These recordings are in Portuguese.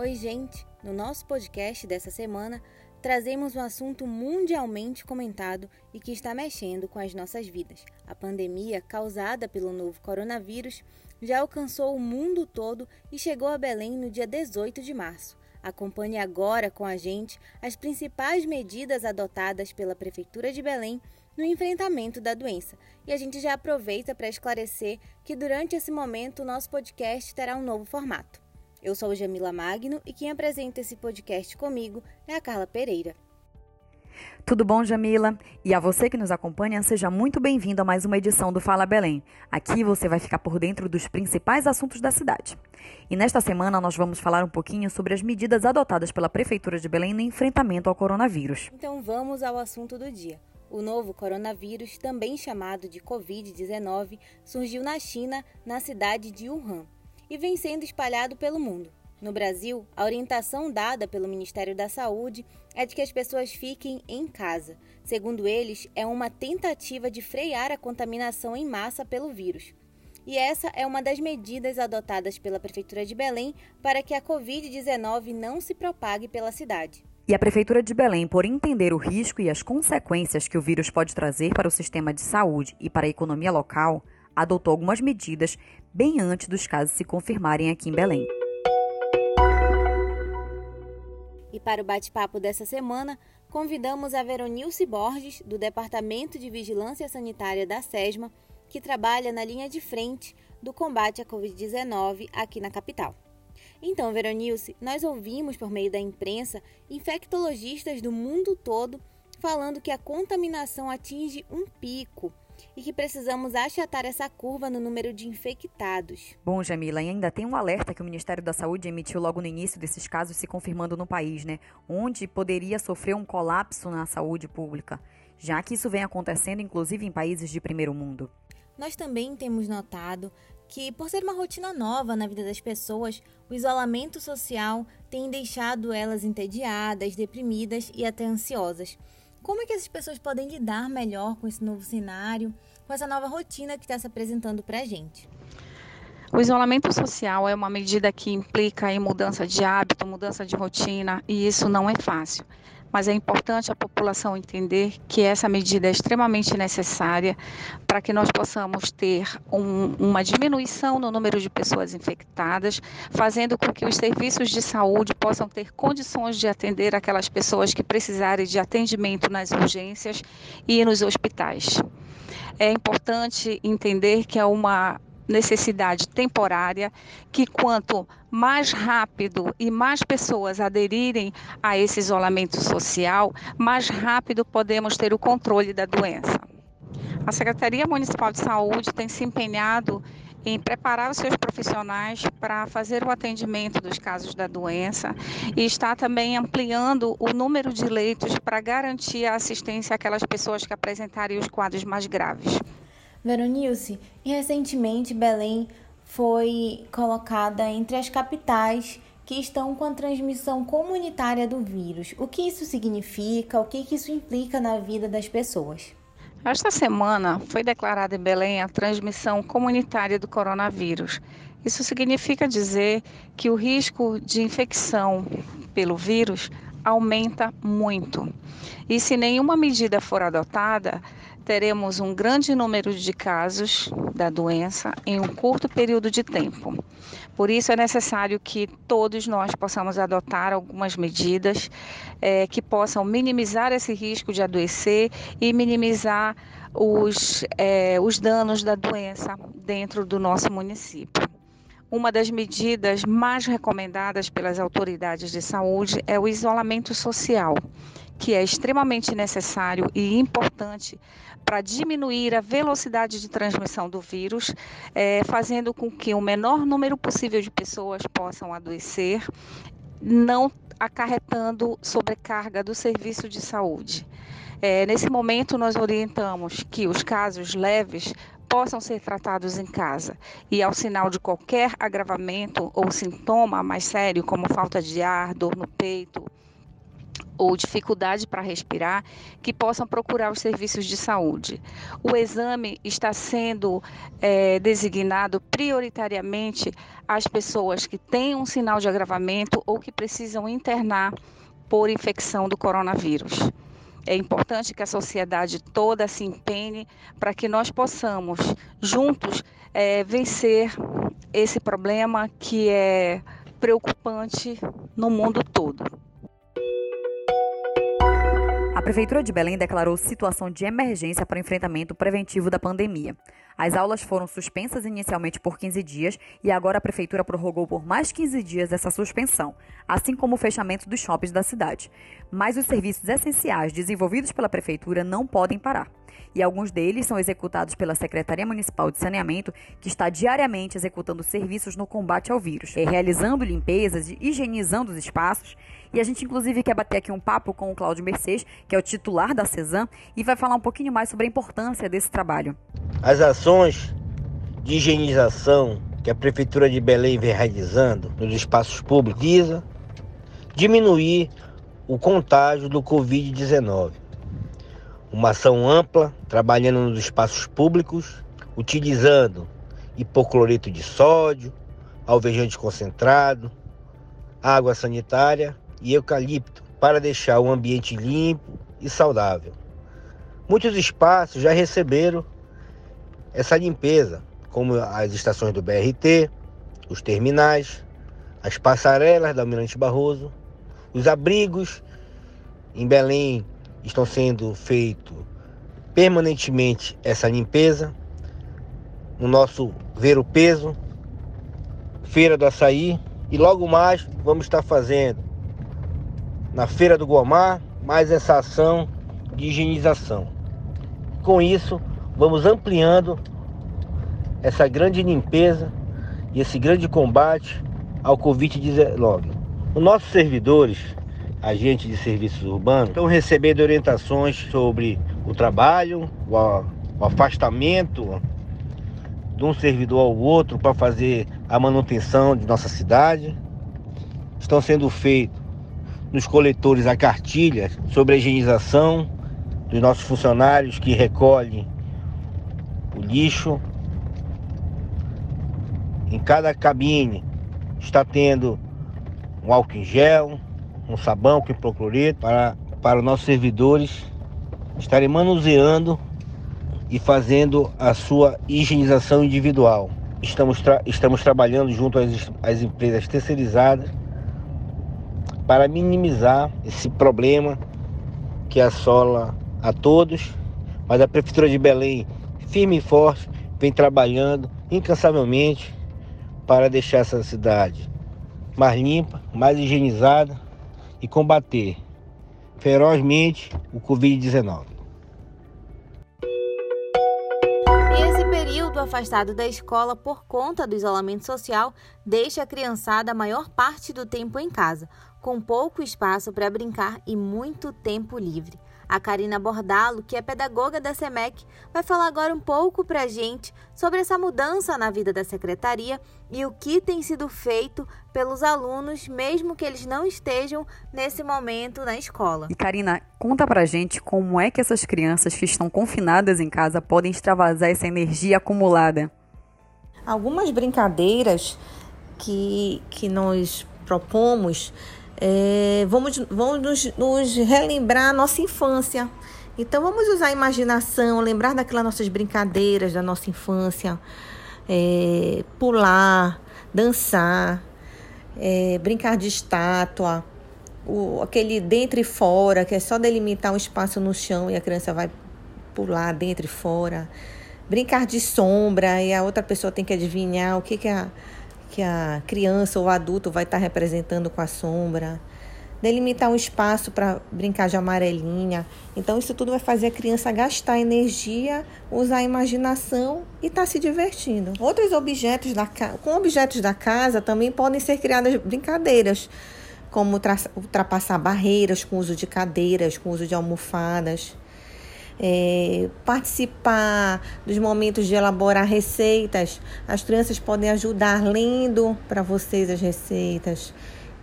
Oi, gente! No nosso podcast dessa semana, trazemos um assunto mundialmente comentado e que está mexendo com as nossas vidas. A pandemia causada pelo novo coronavírus já alcançou o mundo todo e chegou a Belém no dia 18 de março. Acompanhe agora com a gente as principais medidas adotadas pela Prefeitura de Belém no enfrentamento da doença. E a gente já aproveita para esclarecer que durante esse momento o nosso podcast terá um novo formato. Eu sou Jamila Magno e quem apresenta esse podcast comigo é a Carla Pereira. Tudo bom, Jamila? E a você que nos acompanha, seja muito bem-vindo a mais uma edição do Fala Belém. Aqui você vai ficar por dentro dos principais assuntos da cidade. E nesta semana nós vamos falar um pouquinho sobre as medidas adotadas pela Prefeitura de Belém no enfrentamento ao coronavírus. Então vamos ao assunto do dia. O novo coronavírus, também chamado de Covid-19, surgiu na China, na cidade de Wuhan e vem sendo espalhado pelo mundo. No Brasil, a orientação dada pelo Ministério da Saúde é de que as pessoas fiquem em casa. Segundo eles, é uma tentativa de frear a contaminação em massa pelo vírus. E essa é uma das medidas adotadas pela Prefeitura de Belém para que a Covid-19 não se propague pela cidade. E a Prefeitura de Belém, por entender o risco e as consequências que o vírus pode trazer para o sistema de saúde e para a economia local, adotou algumas medidas bem antes dos casos se confirmarem aqui em Belém. E para o bate-papo dessa semana, convidamos a Veronilce Borges, do Departamento de Vigilância Sanitária da SESMA, que trabalha na linha de frente do combate à Covid-19 aqui na capital. Então, Veronilce, nós ouvimos por meio da imprensa infectologistas do mundo todo falando que a contaminação atinge um pico e que precisamos achatar essa curva no número de infectados. Bom, Jamila, ainda tem um alerta que o Ministério da Saúde emitiu logo no início desses casos se confirmando no país, né? Onde poderia sofrer um colapso na saúde pública, já que isso vem acontecendo inclusive em países de primeiro mundo. Nós também temos notado que, por ser uma rotina nova na vida das pessoas, o isolamento social tem deixado elas entediadas, deprimidas e até ansiosas. Como é que essas pessoas podem lidar melhor com esse novo cenário, com essa nova rotina que está se apresentando para a gente? O isolamento social é uma medida que implica em mudança de hábito, mudança de rotina, e isso não é fácil mas é importante a população entender que essa medida é extremamente necessária para que nós possamos ter um, uma diminuição no número de pessoas infectadas, fazendo com que os serviços de saúde possam ter condições de atender aquelas pessoas que precisarem de atendimento nas urgências e nos hospitais. É importante entender que é uma necessidade temporária, que quanto mais rápido e mais pessoas aderirem a esse isolamento social, mais rápido podemos ter o controle da doença. A Secretaria Municipal de Saúde tem se empenhado em preparar os seus profissionais para fazer o atendimento dos casos da doença e está também ampliando o número de leitos para garantir a assistência àquelas pessoas que apresentarem os quadros mais graves. Veronilce, recentemente Belém foi colocada entre as capitais que estão com a transmissão comunitária do vírus. O que isso significa? O que isso implica na vida das pessoas? Esta semana foi declarada em Belém a transmissão comunitária do coronavírus. Isso significa dizer que o risco de infecção pelo vírus aumenta muito. E se nenhuma medida for adotada, teremos um grande número de casos da doença em um curto período de tempo. Por isso é necessário que todos nós possamos adotar algumas medidas é, que possam minimizar esse risco de adoecer e minimizar os, é, os danos da doença dentro do nosso município. Uma das medidas mais recomendadas pelas autoridades de saúde é o isolamento social, que é extremamente necessário e importante para diminuir a velocidade de transmissão do vírus, é, fazendo com que o menor número possível de pessoas possam adoecer, não acarretando sobrecarga do serviço de saúde. É, nesse momento, nós orientamos que os casos leves possam ser tratados em casa e ao sinal de qualquer agravamento ou sintoma mais sério, como falta de ar, dor no peito ou dificuldade para respirar, que possam procurar os serviços de saúde. O exame está sendo é, designado prioritariamente às pessoas que têm um sinal de agravamento ou que precisam internar por infecção do coronavírus. É importante que a sociedade toda se empenhe para que nós possamos, juntos, é, vencer esse problema que é preocupante no mundo todo. A Prefeitura de Belém declarou situação de emergência para enfrentamento preventivo da pandemia. As aulas foram suspensas inicialmente por 15 dias e agora a Prefeitura prorrogou por mais 15 dias essa suspensão, assim como o fechamento dos shoppings da cidade. Mas os serviços essenciais desenvolvidos pela Prefeitura não podem parar. E alguns deles são executados pela Secretaria Municipal de Saneamento, que está diariamente executando serviços no combate ao vírus, realizando limpezas e higienizando os espaços e a gente, inclusive, quer bater aqui um papo com o Cláudio Mercedes, que é o titular da CESAM, e vai falar um pouquinho mais sobre a importância desse trabalho. As ações de higienização que a Prefeitura de Belém vem realizando nos espaços públicos visa diminuir o contágio do Covid-19. Uma ação ampla, trabalhando nos espaços públicos, utilizando hipocloreto de sódio, alvejante concentrado, água sanitária e eucalipto para deixar o ambiente limpo e saudável. Muitos espaços já receberam essa limpeza, como as estações do BRT, os terminais, as passarelas da Almirante Barroso, os abrigos em Belém estão sendo feito permanentemente essa limpeza. No nosso Ver o Peso, Feira do Açaí, e logo mais vamos estar fazendo na Feira do Guamar, mais essa ação de higienização. Com isso, vamos ampliando essa grande limpeza e esse grande combate ao Covid-19. Os nossos servidores, agentes de serviços urbanos, estão recebendo orientações sobre o trabalho, o afastamento de um servidor ao outro para fazer a manutenção de nossa cidade. Estão sendo feitos nos coletores a cartilha sobre a higienização dos nossos funcionários que recolhem o lixo. Em cada cabine está tendo um álcool em gel, um sabão com hipocloreto para, para os nossos servidores estarem manuseando e fazendo a sua higienização individual. Estamos, tra estamos trabalhando junto às, às empresas terceirizadas para minimizar esse problema que assola a todos. Mas a Prefeitura de Belém, firme e forte, vem trabalhando incansavelmente para deixar essa cidade mais limpa, mais higienizada e combater ferozmente o Covid-19. Esse período afastado da escola por conta do isolamento social deixa a criançada a maior parte do tempo em casa, com pouco espaço para brincar e muito tempo livre. A Karina Bordalo, que é pedagoga da SEMEC, vai falar agora um pouco para a gente sobre essa mudança na vida da secretaria e o que tem sido feito pelos alunos, mesmo que eles não estejam nesse momento na escola. E Karina, conta para a gente como é que essas crianças que estão confinadas em casa podem extravasar essa energia acumulada. Algumas brincadeiras que, que nós propomos é, vamos vamos nos, nos relembrar a nossa infância. Então vamos usar a imaginação, lembrar daquelas nossas brincadeiras da nossa infância, é, pular, dançar, é, brincar de estátua, o, aquele dentro e fora, que é só delimitar um espaço no chão e a criança vai pular dentro e fora. Brincar de sombra e a outra pessoa tem que adivinhar o que, que a que a criança ou adulto vai estar representando com a sombra. Delimitar um espaço para brincar de amarelinha. Então, isso tudo vai fazer a criança gastar energia, usar a imaginação e estar tá se divertindo. Outros objetos da com objetos da casa também podem ser criadas brincadeiras, como ultrapassar barreiras com uso de cadeiras, com uso de almofadas é, participar dos momentos de elaborar receitas. As crianças podem ajudar lendo para vocês as receitas,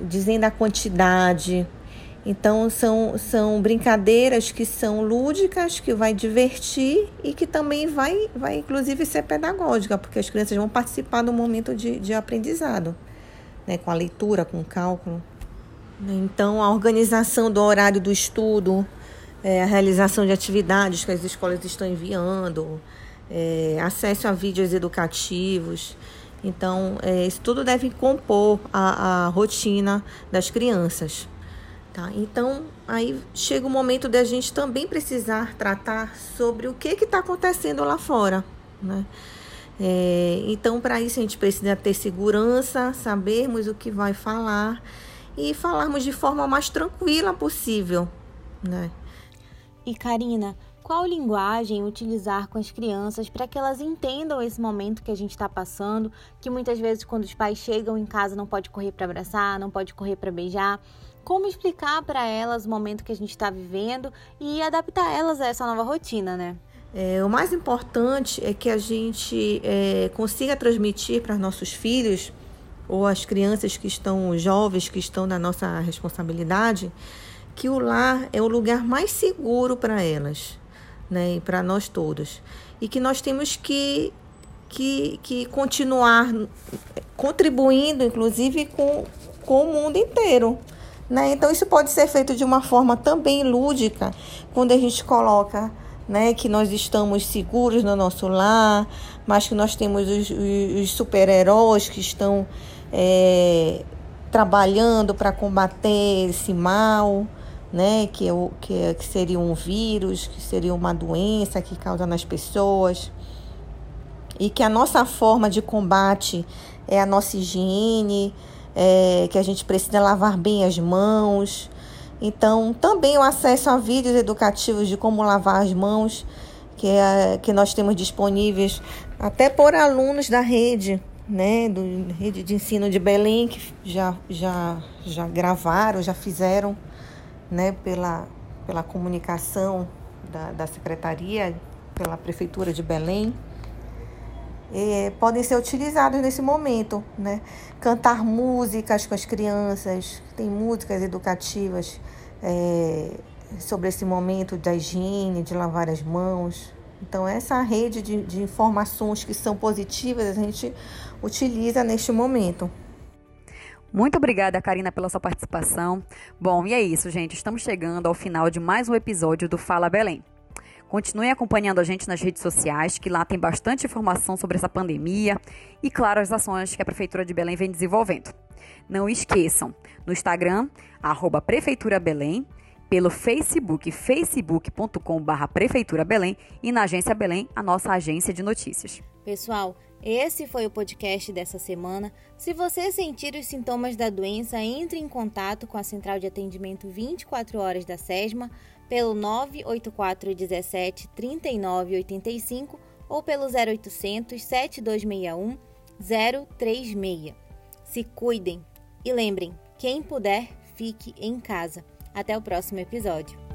dizendo a quantidade. Então são, são brincadeiras que são lúdicas, que vai divertir e que também vai, vai inclusive ser pedagógica, porque as crianças vão participar do momento de, de aprendizado, né, com a leitura, com o cálculo. Então a organização do horário do estudo, é, a realização de atividades que as escolas estão enviando, é, acesso a vídeos educativos. Então, é, isso tudo deve compor a, a rotina das crianças. Tá? Então, aí chega o momento de a gente também precisar tratar sobre o que está acontecendo lá fora. Né? É, então, para isso, a gente precisa ter segurança, sabermos o que vai falar e falarmos de forma mais tranquila possível. Né? E, Karina, qual linguagem utilizar com as crianças para que elas entendam esse momento que a gente está passando, que muitas vezes quando os pais chegam em casa não pode correr para abraçar, não pode correr para beijar como explicar para elas o momento que a gente está vivendo e adaptar elas a essa nova rotina, né? É, o mais importante é que a gente é, consiga transmitir para nossos filhos ou as crianças que estão jovens, que estão na nossa responsabilidade, que o lar é o lugar mais seguro para elas, né, e para nós todos, e que nós temos que, que, que continuar contribuindo, inclusive com, com o mundo inteiro. Né? Então, isso pode ser feito de uma forma também lúdica, quando a gente coloca né, que nós estamos seguros no nosso lar, mas que nós temos os, os super-heróis que estão é, trabalhando para combater esse mal, né, que, é o, que, é, que seria um vírus, que seria uma doença que causa nas pessoas. E que a nossa forma de combate é a nossa higiene, é, que a gente precisa lavar bem as mãos. Então, também o acesso a vídeos educativos de como lavar as mãos, que, é, que nós temos disponíveis até por alunos da rede, né, do rede de ensino de Belém, que já, já, já gravaram, já fizeram, né, pela, pela comunicação da, da secretaria, pela prefeitura de Belém é, podem ser utilizados nesse momento, né? Cantar músicas com as crianças, tem músicas educativas é, sobre esse momento da higiene, de lavar as mãos. Então, essa rede de, de informações que são positivas a gente utiliza neste momento. Muito obrigada, Karina, pela sua participação. Bom, e é isso, gente. Estamos chegando ao final de mais um episódio do Fala Belém. Continue acompanhando a gente nas redes sociais, que lá tem bastante informação sobre essa pandemia e, claro, as ações que a Prefeitura de Belém vem desenvolvendo. Não esqueçam, no Instagram, arroba Prefeitura Belém, pelo Facebook, facebook.com.br Prefeitura Belém e na Agência Belém, a nossa agência de notícias. Pessoal, esse foi o podcast dessa semana. Se você sentir os sintomas da doença, entre em contato com a Central de Atendimento 24 horas da SESMA pelo 984 17 39 85 ou pelo 0800 7261 036. Se cuidem e lembrem, quem puder, fique em casa. Até o próximo episódio.